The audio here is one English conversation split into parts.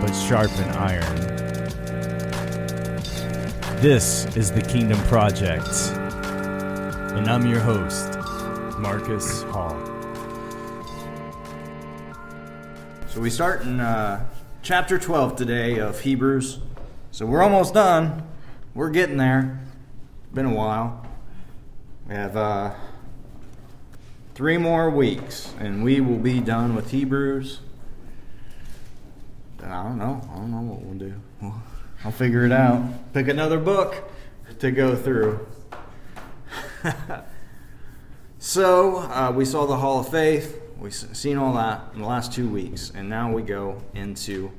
but sharpen iron. This is the Kingdom Project, and I'm your host, Marcus Hall. So we start in uh, chapter 12 today of Hebrews. So we're almost done. We're getting there. Been a while. We have uh, three more weeks, and we will be done with Hebrews. I don't know. I don't know what we'll do. I'll figure it out. Pick another book to go through. so uh, we saw the Hall of Faith. We've seen all that in the last two weeks, and now we go into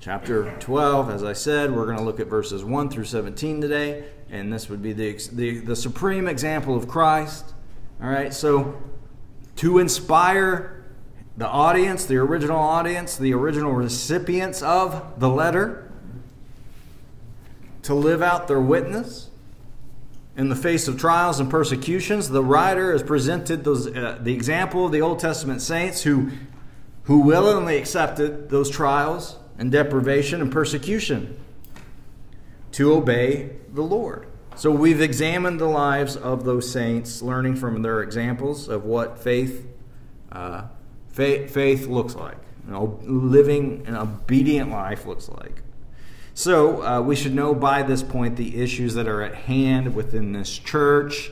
chapter 12. As I said, we're going to look at verses 1 through 17 today, and this would be the, the, the supreme example of Christ. All right, so to inspire the audience, the original audience, the original recipients of the letter, to live out their witness in the face of trials and persecutions. The writer has presented those, uh, the example of the Old Testament saints who, who willingly accepted those trials and deprivation and persecution to obey the Lord. So we've examined the lives of those saints, learning from their examples of what faith, uh, faith, faith looks like, you know, living an obedient life looks like. So uh, we should know by this point the issues that are at hand within this church,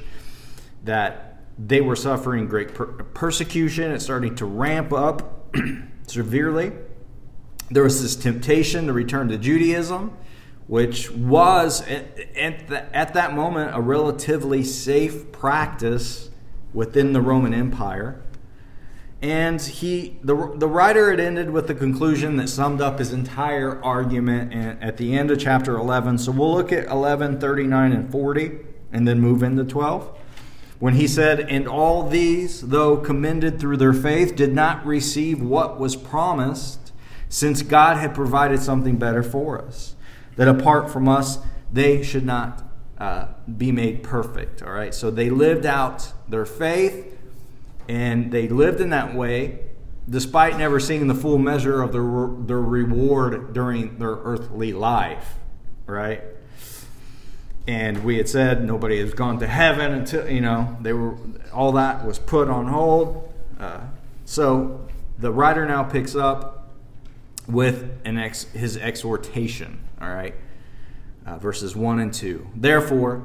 that they were suffering great per- persecution. It's starting to ramp up severely. There was this temptation to return to Judaism, which was at, the, at that moment a relatively safe practice within the Roman Empire. And he, the, the writer had ended with the conclusion that summed up his entire argument at the end of chapter 11. So we'll look at 11, 39, and 40, and then move into 12. When he said, And all these, though commended through their faith, did not receive what was promised, since God had provided something better for us, that apart from us, they should not uh, be made perfect. All right, so they lived out their faith and they lived in that way despite never seeing the full measure of their, their reward during their earthly life, right? And we had said nobody has gone to heaven until, you know, they were, all that was put on hold. Uh, so the writer now picks up with an ex, his exhortation, all right? Uh, verses 1 and 2. Therefore,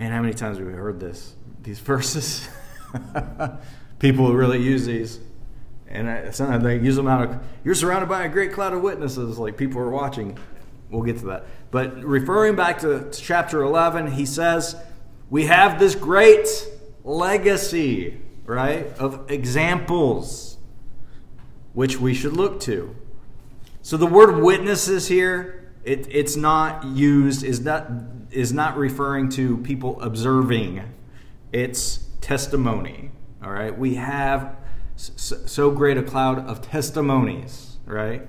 man, how many times have we heard this? These verses. People really use these, and sometimes they use them out of. You're surrounded by a great cloud of witnesses, like people are watching. We'll get to that. But referring back to, to chapter 11, he says, "We have this great legacy, right, of examples, which we should look to." So the word witnesses here, it, it's not used is not is not referring to people observing. It's testimony. All right, we have so great a cloud of testimonies. Right.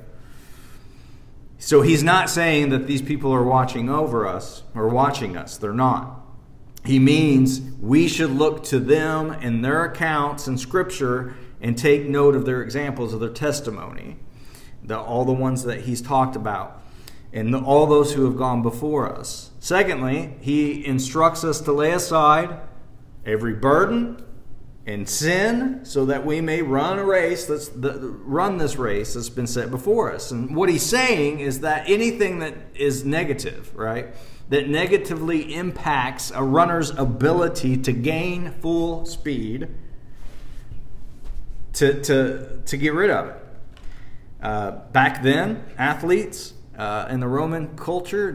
So he's not saying that these people are watching over us or watching us. They're not. He means we should look to them and their accounts in Scripture and take note of their examples of their testimony the, all the ones that he's talked about, and the, all those who have gone before us. Secondly, he instructs us to lay aside every burden and sin so that we may run a race that's the, run this race that's been set before us. And what he's saying is that anything that is negative right that negatively impacts a runner's ability to gain full speed to, to, to get rid of it. Uh, back then athletes uh, in the roman culture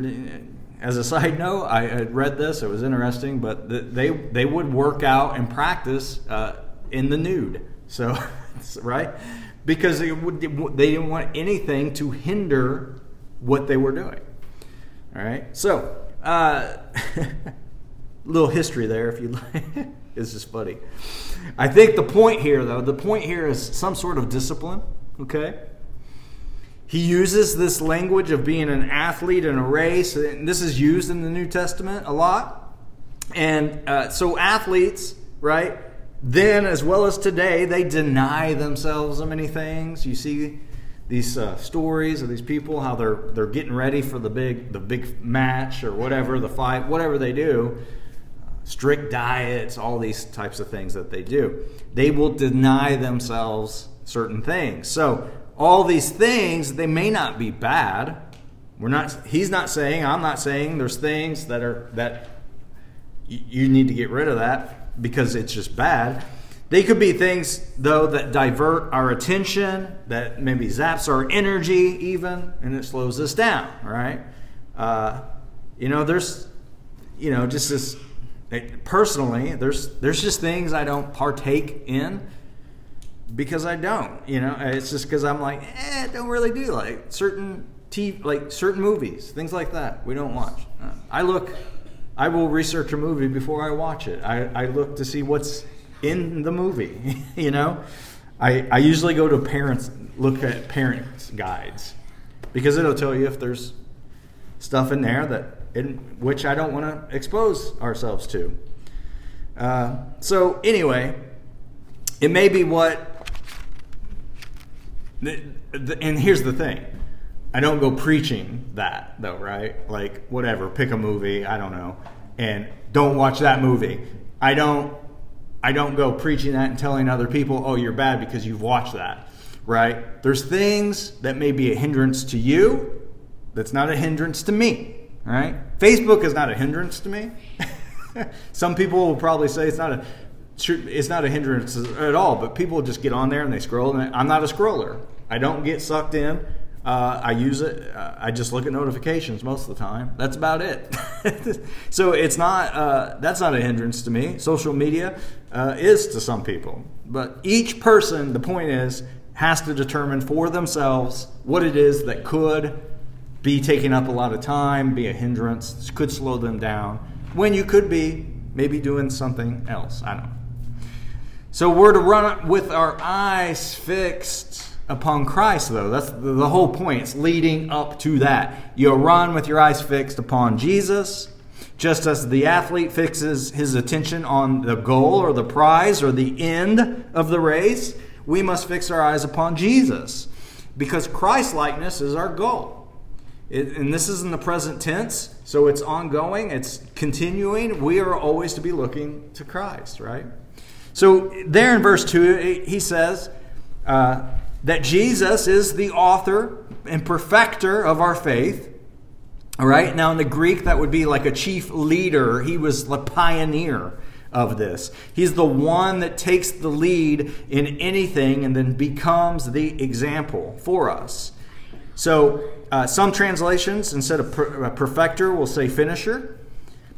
as a side note, I had read this; it was interesting. But they they would work out and practice uh, in the nude. So, right, because they, would, they didn't want anything to hinder what they were doing. All right, so uh, little history there, if you like. it's just funny. I think the point here, though, the point here is some sort of discipline. Okay he uses this language of being an athlete in a race, and this is used in the New Testament a lot. And uh, so, athletes, right, then as well as today, they deny themselves of many things. You see these uh, stories of these people how they're they're getting ready for the big the big match or whatever the fight whatever they do strict diets all these types of things that they do they will deny themselves certain things so all these things, they may not be bad. We're not he's not saying, I'm not saying there's things that are that you need to get rid of that because it's just bad. They could be things though that divert our attention, that maybe zaps our energy even, and it slows us down, right? Uh, you know, there's you know, just this personally, there's there's just things I don't partake in because I don't. You know, it's just because I'm like, eh, don't really do like certain TV, like certain movies, things like that. We don't watch. I look, I will research a movie before I watch it. I, I look to see what's in the movie. you know, I I usually go to parents look at parents guides because it'll tell you if there's stuff in there that in which I don't want to expose ourselves to. Uh, so anyway, it may be what and here's the thing I don't go preaching that though, right? Like whatever, pick a movie, I don't know, and don't watch that movie. I don't I don't go preaching that and telling other people, "Oh, you're bad because you've watched that." Right? There's things that may be a hindrance to you that's not a hindrance to me, right? Facebook is not a hindrance to me. Some people will probably say it's not a it's not a hindrance at all, but people just get on there and they scroll. And I'm not a scroller. I don't get sucked in. Uh, I use it. Uh, I just look at notifications most of the time. That's about it. so it's not. Uh, that's not a hindrance to me. Social media uh, is to some people, but each person. The point is has to determine for themselves what it is that could be taking up a lot of time, be a hindrance, could slow them down. When you could be maybe doing something else. I don't know. So we're to run with our eyes fixed upon Christ, though. That's the whole point. It's leading up to that. You run with your eyes fixed upon Jesus, just as the athlete fixes his attention on the goal or the prize or the end of the race. We must fix our eyes upon Jesus because Christ likeness is our goal. It, and this is in the present tense, so it's ongoing, it's continuing. We are always to be looking to Christ, right? So, there in verse 2, he says uh, that Jesus is the author and perfecter of our faith. All right, now in the Greek, that would be like a chief leader. He was the pioneer of this. He's the one that takes the lead in anything and then becomes the example for us. So, uh, some translations, instead of per- perfecter, will say finisher.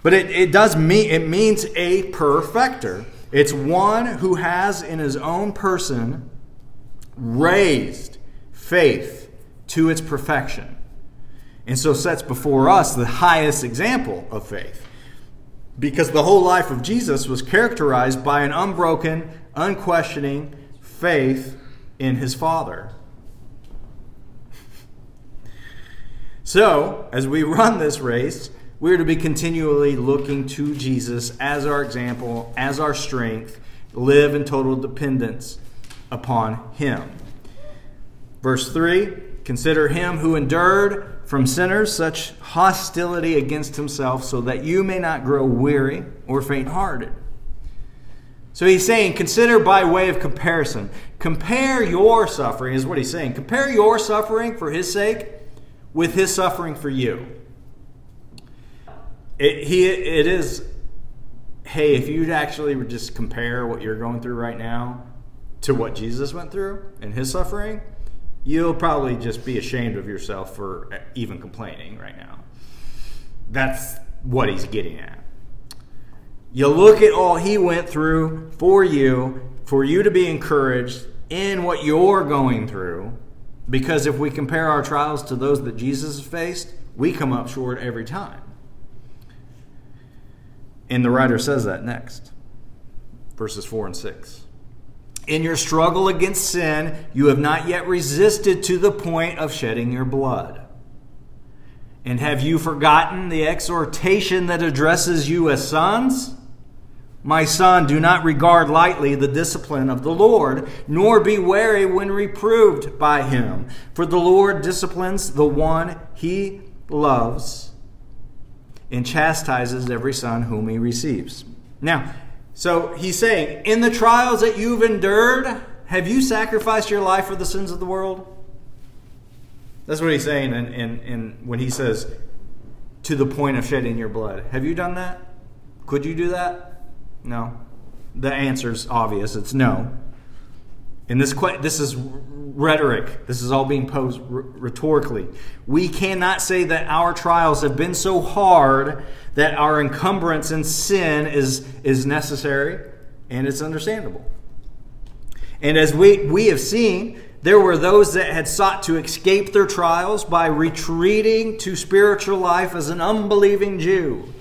But it, it does mean, it means a perfecter. It's one who has in his own person raised faith to its perfection. And so sets before us the highest example of faith. Because the whole life of Jesus was characterized by an unbroken, unquestioning faith in his Father. So, as we run this race, we're to be continually looking to Jesus as our example, as our strength, live in total dependence upon Him. Verse 3 Consider Him who endured from sinners such hostility against Himself, so that you may not grow weary or faint hearted. So he's saying, consider by way of comparison. Compare your suffering, is what he's saying. Compare your suffering for his sake with his suffering for you. It, he, it is, hey, if you'd actually just compare what you're going through right now to what Jesus went through and his suffering, you'll probably just be ashamed of yourself for even complaining right now. That's what he's getting at. You look at all he went through for you, for you to be encouraged in what you're going through. Because if we compare our trials to those that Jesus faced, we come up short every time. And the writer says that next, verses 4 and 6. In your struggle against sin, you have not yet resisted to the point of shedding your blood. And have you forgotten the exhortation that addresses you as sons? My son, do not regard lightly the discipline of the Lord, nor be wary when reproved by him. For the Lord disciplines the one he loves and chastises every son whom he receives. Now, so he's saying, in the trials that you've endured, have you sacrificed your life for the sins of the world? That's what he's saying and, and, and when he says, to the point of shedding your blood. Have you done that? Could you do that? No. The answer's obvious. It's no. And this this is rhetoric. This is all being posed rhetorically. We cannot say that our trials have been so hard that our encumbrance in sin is is necessary and it's understandable. And as we we have seen, there were those that had sought to escape their trials by retreating to spiritual life as an unbelieving Jew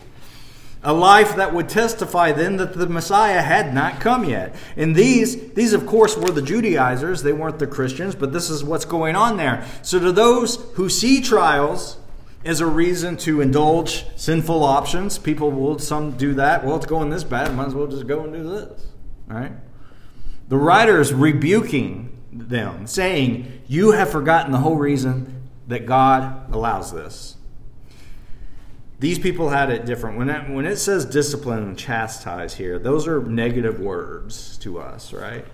a life that would testify then that the Messiah had not come yet. And these, these of course, were the Judaizers. They weren't the Christians, but this is what's going on there. So, to those who see trials as a reason to indulge sinful options, people will some do that. Well, it's going this bad, might as well just go and do this. Right? The writer is rebuking them, saying, You have forgotten the whole reason that God allows this. These people had it different. When it, when it says discipline and chastise here, those are negative words to us, right?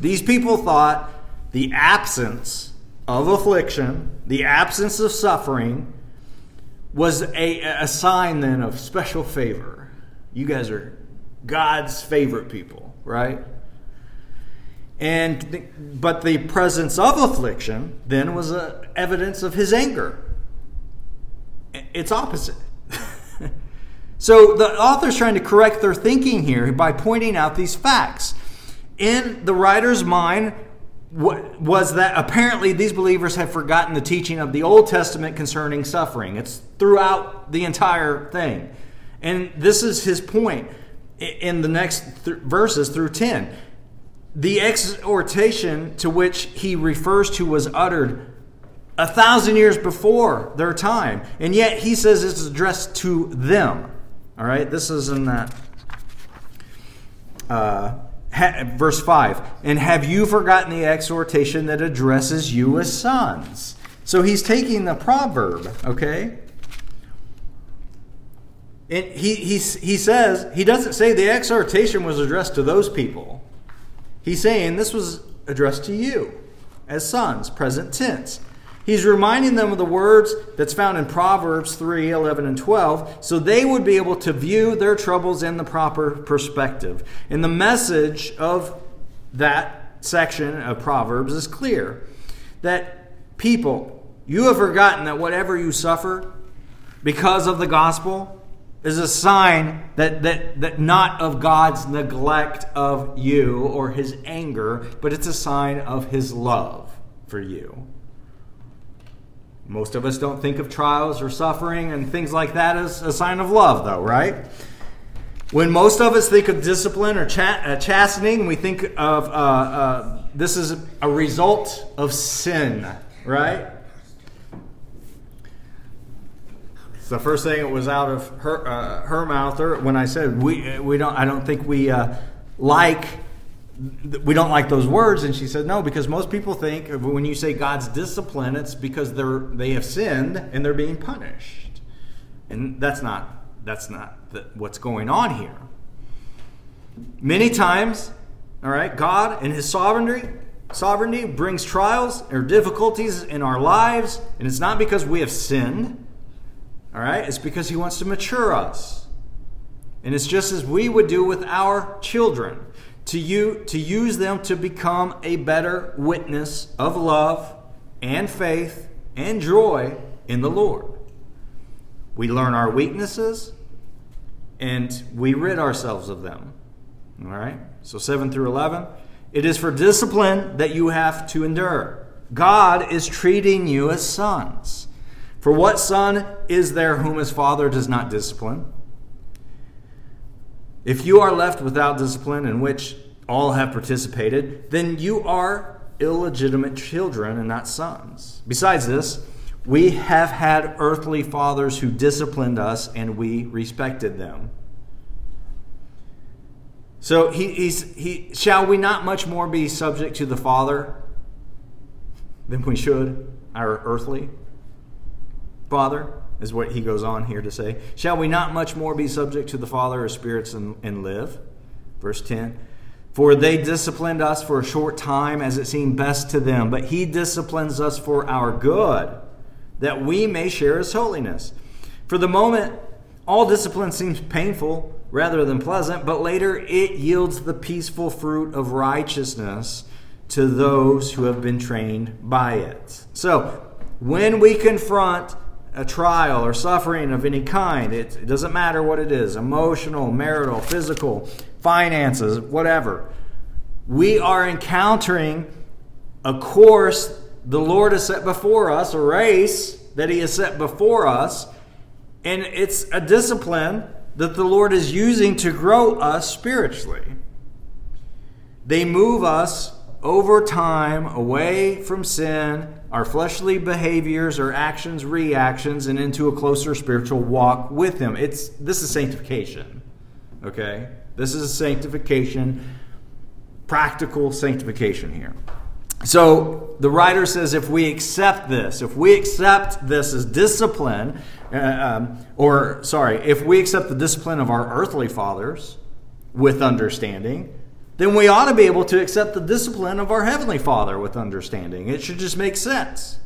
These people thought the absence of affliction, the absence of suffering, was a, a sign then of special favor. You guys are God's favorite people, right? And the, but the presence of affliction then was a evidence of his anger it's opposite. so the author's trying to correct their thinking here by pointing out these facts. In the writer's mind, was that apparently these believers have forgotten the teaching of the Old Testament concerning suffering. It's throughout the entire thing. And this is his point in the next th- verses through 10. The exhortation to which he refers to was uttered a thousand years before their time. And yet he says it's addressed to them. All right, this is in that. Uh, verse 5 And have you forgotten the exhortation that addresses you as sons? So he's taking the proverb, okay? And he, he, he says, he doesn't say the exhortation was addressed to those people. He's saying this was addressed to you as sons, present tense. He's reminding them of the words that's found in Proverbs 3 11 and 12, so they would be able to view their troubles in the proper perspective. And the message of that section of Proverbs is clear that people, you have forgotten that whatever you suffer because of the gospel is a sign that, that, that not of God's neglect of you or his anger, but it's a sign of his love for you. Most of us don't think of trials or suffering and things like that as a sign of love, though, right? When most of us think of discipline or uh, chastening, we think of uh, uh, this is a result of sin, right? It's the first thing that was out of her uh, her mouth, or when I said we we don't I don't think we uh, like we don't like those words and she said no because most people think when you say god's discipline it's because they're they have sinned and they're being punished and that's not that's not the, what's going on here Many times, all right, God and his sovereignty sovereignty brings trials or difficulties in our lives, and it's not because we have sinned. All right? It's because he wants to mature us. And it's just as we would do with our children to you to use them to become a better witness of love and faith and joy in the Lord. We learn our weaknesses and we rid ourselves of them. All right? So 7 through 11. It is for discipline that you have to endure. God is treating you as sons. For what son is there whom his father does not discipline? If you are left without discipline, in which all have participated, then you are illegitimate children and not sons. Besides this, we have had earthly fathers who disciplined us and we respected them. So he, he's, he, shall we not much more be subject to the Father than we should, our earthly Father? Is what he goes on here to say. Shall we not much more be subject to the Father of spirits and, and live? Verse 10. For they disciplined us for a short time as it seemed best to them, but he disciplines us for our good, that we may share his holiness. For the moment, all discipline seems painful rather than pleasant, but later it yields the peaceful fruit of righteousness to those who have been trained by it. So, when we confront a trial or suffering of any kind, it, it doesn't matter what it is emotional, marital, physical, finances, whatever. We are encountering a course the Lord has set before us, a race that He has set before us, and it's a discipline that the Lord is using to grow us spiritually. They move us over time away from sin, our fleshly behaviors, our actions, reactions, and into a closer spiritual walk with Him. It's this is sanctification. Okay? This is a sanctification, practical sanctification here. So the writer says if we accept this, if we accept this as discipline, uh, um, or sorry, if we accept the discipline of our earthly fathers with understanding, then we ought to be able to accept the discipline of our heavenly Father with understanding. It should just make sense.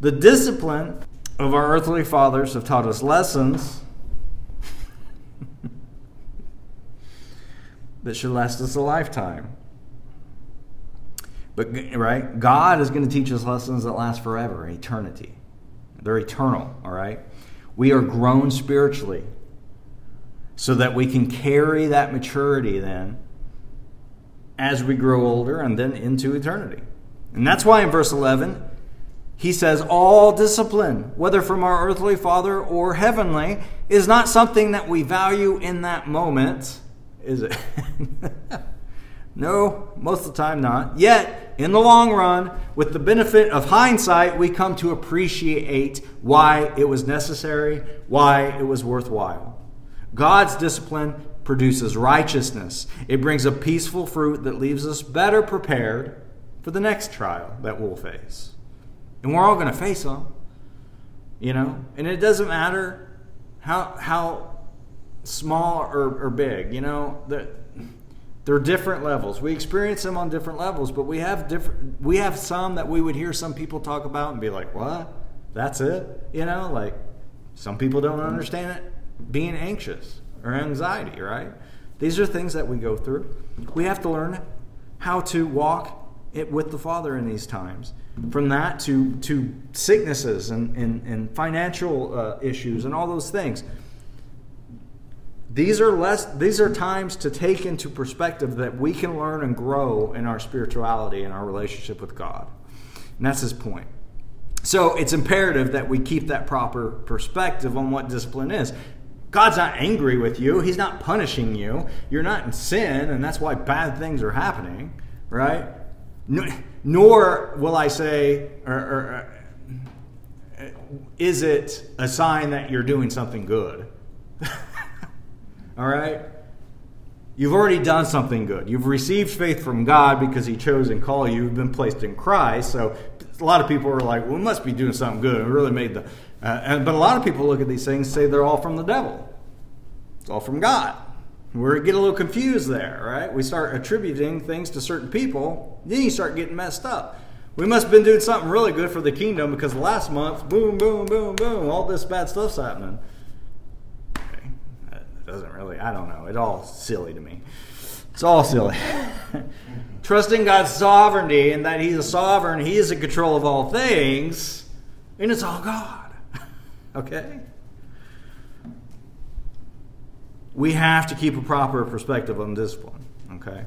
The discipline of our earthly fathers have taught us lessons that should last us a lifetime. But, right? God is going to teach us lessons that last forever, eternity. They're eternal, all right? We are grown spiritually so that we can carry that maturity then as we grow older and then into eternity. And that's why in verse 11, he says, All discipline, whether from our earthly father or heavenly, is not something that we value in that moment, is it? no, most of the time not. Yet, in the long run, with the benefit of hindsight, we come to appreciate why it was necessary, why it was worthwhile. God's discipline produces righteousness. It brings a peaceful fruit that leaves us better prepared for the next trial that we'll face. And we're all going to face them, you know? And it doesn't matter how, how small or, or big, you know? The, they're different levels. We experience them on different levels, but we have different. We have some that we would hear some people talk about and be like, "What? That's it?" You know, like some people don't understand it being anxious or anxiety, right? These are things that we go through. We have to learn how to walk it with the Father in these times. From that to to sicknesses and and, and financial uh, issues and all those things. These are less these are times to take into perspective that we can learn and grow in our spirituality and our relationship with God. And that's his point. So it's imperative that we keep that proper perspective on what discipline is. God's not angry with you. He's not punishing you. You're not in sin, and that's why bad things are happening, right? Nor will I say, or, or, uh, is it a sign that you're doing something good? All right? You've already done something good. You've received faith from God because He chose and called you. You've been placed in Christ. So a lot of people are like, well, we must be doing something good. It really made the. Uh, and, but a lot of people look at these things and say they're all from the devil. It's all from God. we get a little confused there, right? We start attributing things to certain people, then you start getting messed up. We must have been doing something really good for the kingdom because last month, boom, boom, boom, boom, all this bad stuff's happening. Okay. Doesn't really, I don't know. It's all silly to me. It's all silly. Trusting God's sovereignty and that He's a sovereign, He is in control of all things, and it's all God. Okay? We have to keep a proper perspective on discipline. Okay?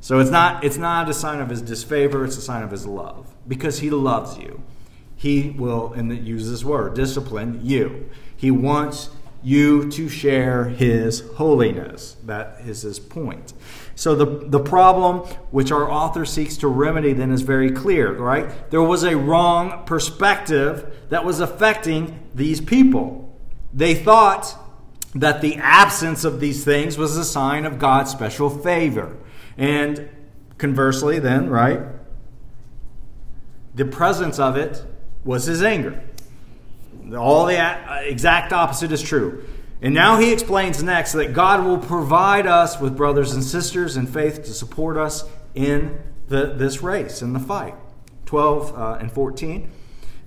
So it's not it's not a sign of his disfavor, it's a sign of his love. Because he loves you. He will, and use this word, discipline you. He wants you to share his holiness. That is his point. So the, the problem which our author seeks to remedy then is very clear, right? There was a wrong perspective that was affecting these people. They thought that the absence of these things was a sign of God's special favor. And conversely, then, right? The presence of it was his anger. All the exact opposite is true. And now he explains next that God will provide us with brothers and sisters in faith to support us in the, this race, in the fight. 12 uh, and 14.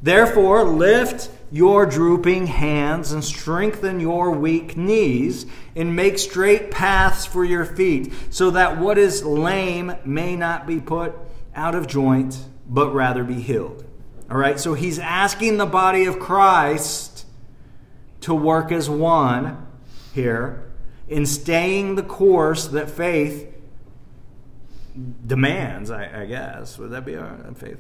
Therefore, lift your drooping hands and strengthen your weak knees and make straight paths for your feet, so that what is lame may not be put out of joint, but rather be healed. All right, so he's asking the body of Christ to work as one here in staying the course that faith demands, I, I guess. Would that be our faith?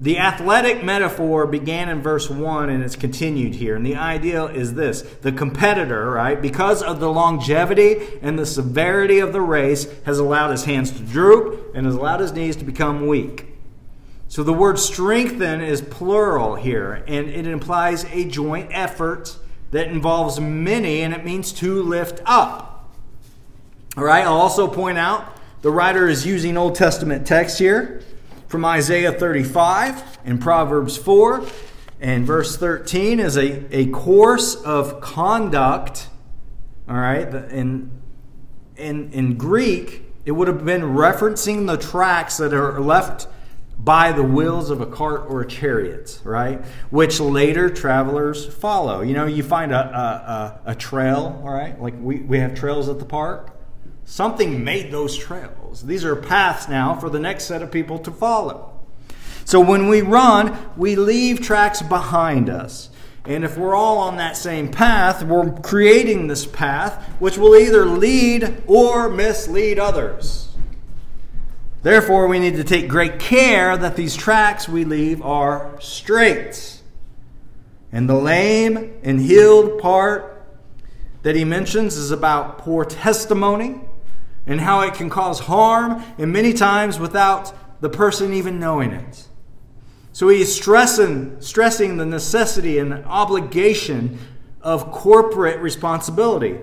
The athletic metaphor began in verse 1 and it's continued here. And the idea is this the competitor, right, because of the longevity and the severity of the race, has allowed his hands to droop and has allowed his knees to become weak. So the word strengthen is plural here, and it implies a joint effort that involves many, and it means to lift up. All right, I'll also point out the writer is using Old Testament text here from Isaiah 35 and Proverbs 4 and verse 13 is a, a course of conduct. All right, in, in, in Greek, it would have been referencing the tracks that are left by the wheels of a cart or a chariot, right? Which later travelers follow. You know, you find a, a, a, a trail, all right? Like we, we have trails at the park. Something made those trails. These are paths now for the next set of people to follow. So when we run, we leave tracks behind us. And if we're all on that same path, we're creating this path which will either lead or mislead others. Therefore, we need to take great care that these tracks we leave are straight. And the lame and healed part that he mentions is about poor testimony and how it can cause harm, and many times without the person even knowing it. So he is stressing, stressing the necessity and obligation of corporate responsibility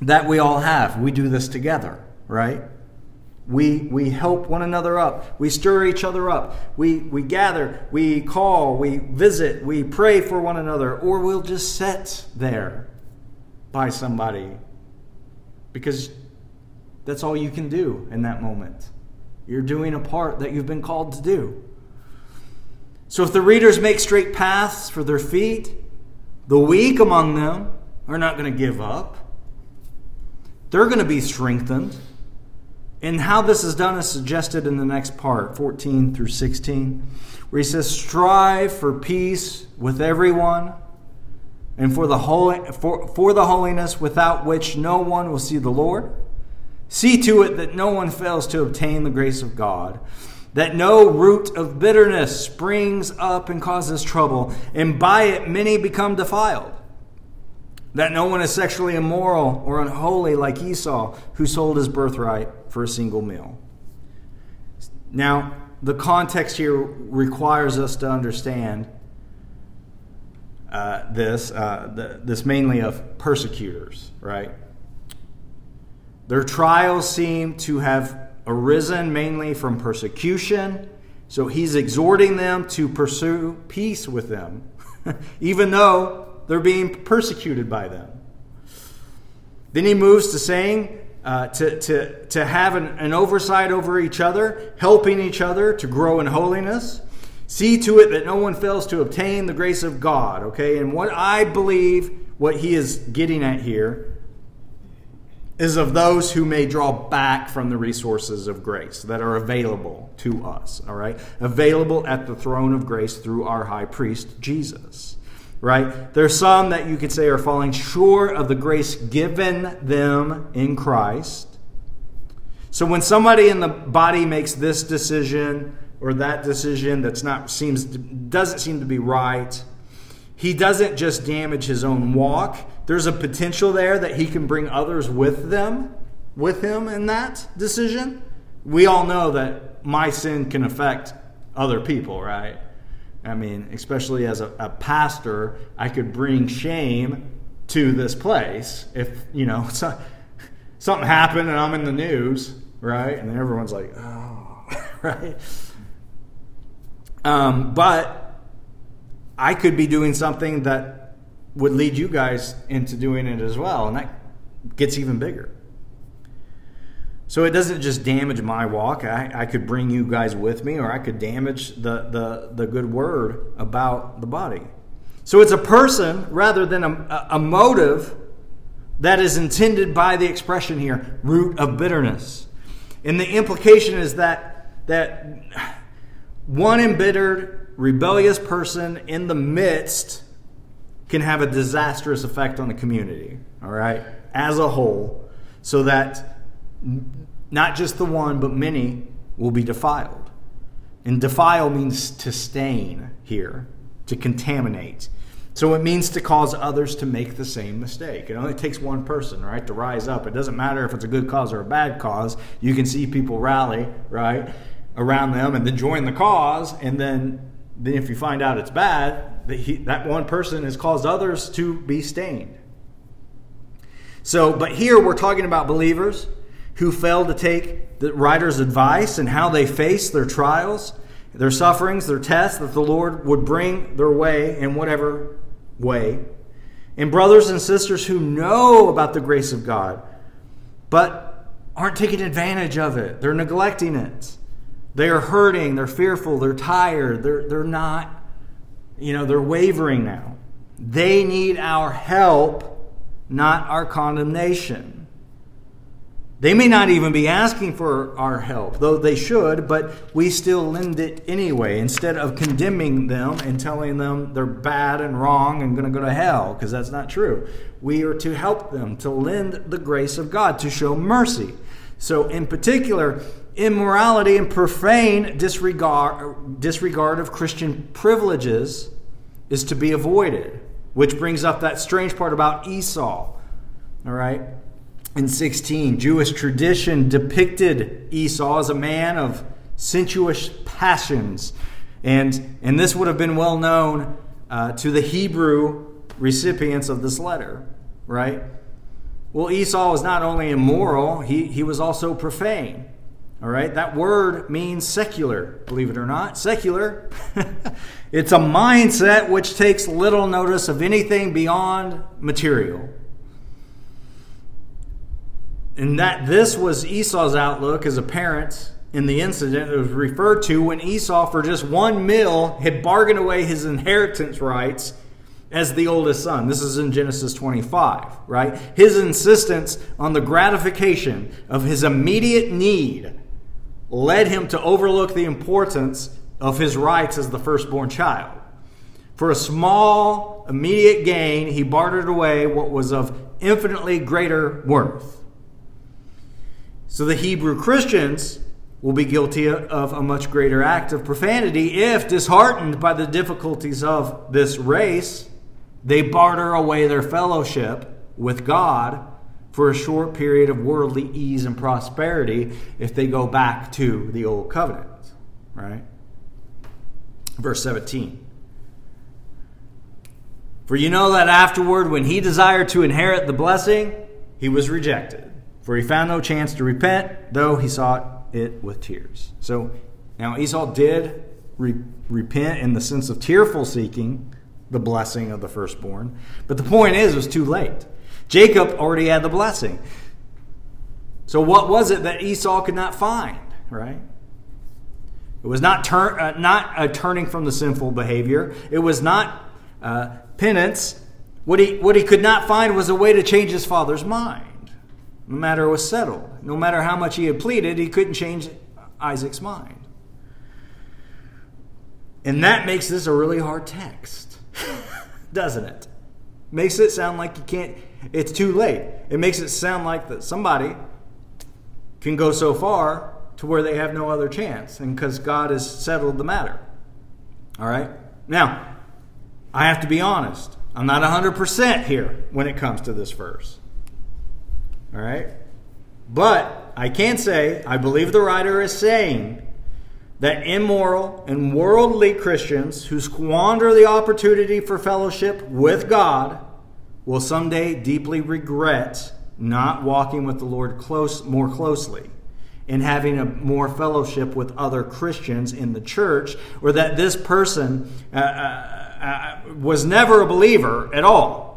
that we all have. We do this together, right? We, we help one another up. We stir each other up. We, we gather, we call, we visit, we pray for one another, or we'll just sit there by somebody because that's all you can do in that moment. You're doing a part that you've been called to do. So if the readers make straight paths for their feet, the weak among them are not going to give up. They're going to be strengthened. And how this is done is suggested in the next part, 14 through 16, where he says, Strive for peace with everyone and for the, holy, for, for the holiness without which no one will see the Lord. See to it that no one fails to obtain the grace of God, that no root of bitterness springs up and causes trouble, and by it many become defiled. That no one is sexually immoral or unholy like Esau, who sold his birthright for a single meal. Now, the context here requires us to understand uh, this, uh, the, this mainly of persecutors, right? Their trials seem to have arisen mainly from persecution. So he's exhorting them to pursue peace with them, even though they're being persecuted by them. Then he moves to saying, uh, to, to, to have an, an oversight over each other, helping each other to grow in holiness. See to it that no one fails to obtain the grace of God, okay? And what I believe, what he is getting at here, is of those who may draw back from the resources of grace that are available to us, all right? Available at the throne of grace through our high priest, Jesus, right? There's some that you could say are falling short of the grace given them in Christ. So when somebody in the body makes this decision or that decision that's not seems doesn't seem to be right, he doesn't just damage his own walk there's a potential there that he can bring others with them, with him in that decision. We all know that my sin can affect other people, right? I mean, especially as a, a pastor, I could bring shame to this place if, you know, so, something happened and I'm in the news, right? And then everyone's like, oh, right? Um, but I could be doing something that would lead you guys into doing it as well. And that gets even bigger. So it doesn't just damage my walk. I, I could bring you guys with me, or I could damage the, the, the good word about the body. So it's a person rather than a, a motive that is intended by the expression here root of bitterness. And the implication is that, that one embittered, rebellious person in the midst can have a disastrous effect on the community, all right, as a whole, so that not just the one, but many will be defiled. And defile means to stain here, to contaminate. So it means to cause others to make the same mistake. It only takes one person, right, to rise up. It doesn't matter if it's a good cause or a bad cause. You can see people rally, right, around them and then join the cause, and then then if you find out it's bad, that, he, that one person has caused others to be stained. So, but here we're talking about believers who failed to take the writer's advice and how they face their trials, their sufferings, their tests that the Lord would bring their way in whatever way. And brothers and sisters who know about the grace of God, but aren't taking advantage of it. They're neglecting it. They are hurting, they're fearful, they're tired, they're, they're not, you know, they're wavering now. They need our help, not our condemnation. They may not even be asking for our help, though they should, but we still lend it anyway instead of condemning them and telling them they're bad and wrong and going to go to hell, because that's not true. We are to help them, to lend the grace of God, to show mercy. So, in particular, immorality and profane disregard, disregard of Christian privileges is to be avoided, which brings up that strange part about Esau. All right? In 16, Jewish tradition depicted Esau as a man of sensuous passions. And, and this would have been well known uh, to the Hebrew recipients of this letter, right? Well, Esau was not only immoral, he, he was also profane. All right, that word means secular, believe it or not. Secular. it's a mindset which takes little notice of anything beyond material. And that this was Esau's outlook as a parent in the incident that was referred to when Esau, for just one meal, had bargained away his inheritance rights as the oldest son. This is in Genesis 25, right? His insistence on the gratification of his immediate need led him to overlook the importance of his rights as the firstborn child. For a small, immediate gain, he bartered away what was of infinitely greater worth. So the Hebrew Christians will be guilty of a much greater act of profanity if, disheartened by the difficulties of this race, they barter away their fellowship with God for a short period of worldly ease and prosperity if they go back to the old covenant, right? Verse 17. For you know that afterward, when he desired to inherit the blessing, he was rejected. For he found no chance to repent, though he sought it with tears. So now Esau did re- repent in the sense of tearful seeking the blessing of the firstborn. But the point is, it was too late. Jacob already had the blessing. So, what was it that Esau could not find, right? It was not, turn, uh, not a turning from the sinful behavior. It was not uh, penance. What he, what he could not find was a way to change his father's mind. No matter was settled. No matter how much he had pleaded, he couldn't change Isaac's mind. And that makes this a really hard text, doesn't it? Makes it sound like you can't, it's too late. It makes it sound like that somebody can go so far to where they have no other chance, and because God has settled the matter. All right? Now, I have to be honest. I'm not 100% here when it comes to this verse. All right? But I can say, I believe the writer is saying that immoral and worldly Christians who squander the opportunity for fellowship with God will someday deeply regret not walking with the Lord close, more closely and having a more fellowship with other Christians in the church, or that this person uh, uh, uh, was never a believer at all.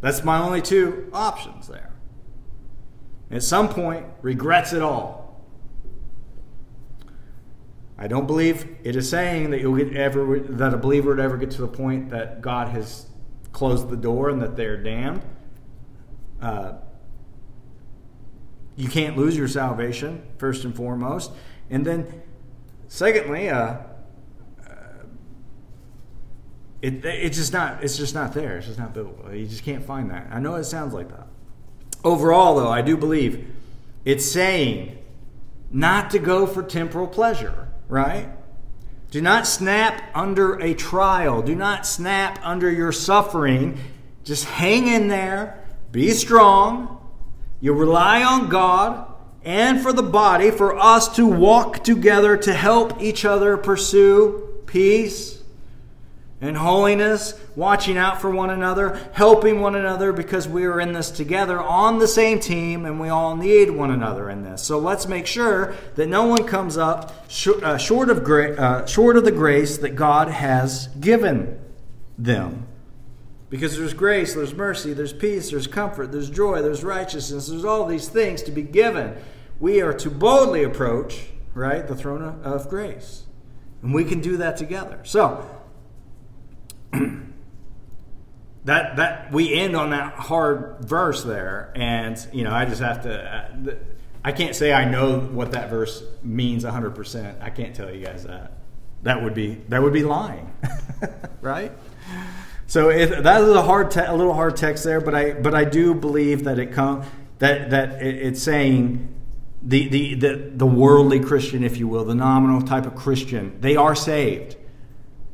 That's my only two options there. At some point, regrets it all. I don't believe it is saying that you'll get ever that a believer would ever get to the point that God has closed the door and that they're damned. Uh, you can't lose your salvation first and foremost, and then secondly, uh, it, it's just not it's just not there. It's just not biblical. You just can't find that. I know it sounds like that. Overall, though, I do believe it's saying not to go for temporal pleasure, right? Do not snap under a trial. Do not snap under your suffering. Just hang in there. Be strong you rely on God and for the body for us to walk together to help each other pursue peace and holiness, watching out for one another, helping one another because we are in this together on the same team and we all need one another in this. So let's make sure that no one comes up uh, short of, gra- uh, short of the grace that God has given them. Because there's grace, there's mercy, there's peace, there's comfort, there's joy, there's righteousness, there's all these things to be given. We are to boldly approach, right, the throne of grace. And we can do that together. So, that that we end on that hard verse there and you know i just have to uh, i can't say i know what that verse means 100% i can't tell you guys that. That would be that would be lying right? So it, that is a hard, te- a little hard text there, but I, but I do believe that it come that that it, it's saying the, the the the worldly Christian, if you will, the nominal type of Christian, they are saved,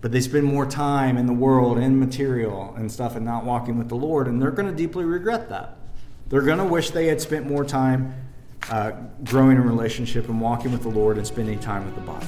but they spend more time in the world and material and stuff, and not walking with the Lord, and they're going to deeply regret that. They're going to wish they had spent more time uh, growing in relationship and walking with the Lord and spending time with the body.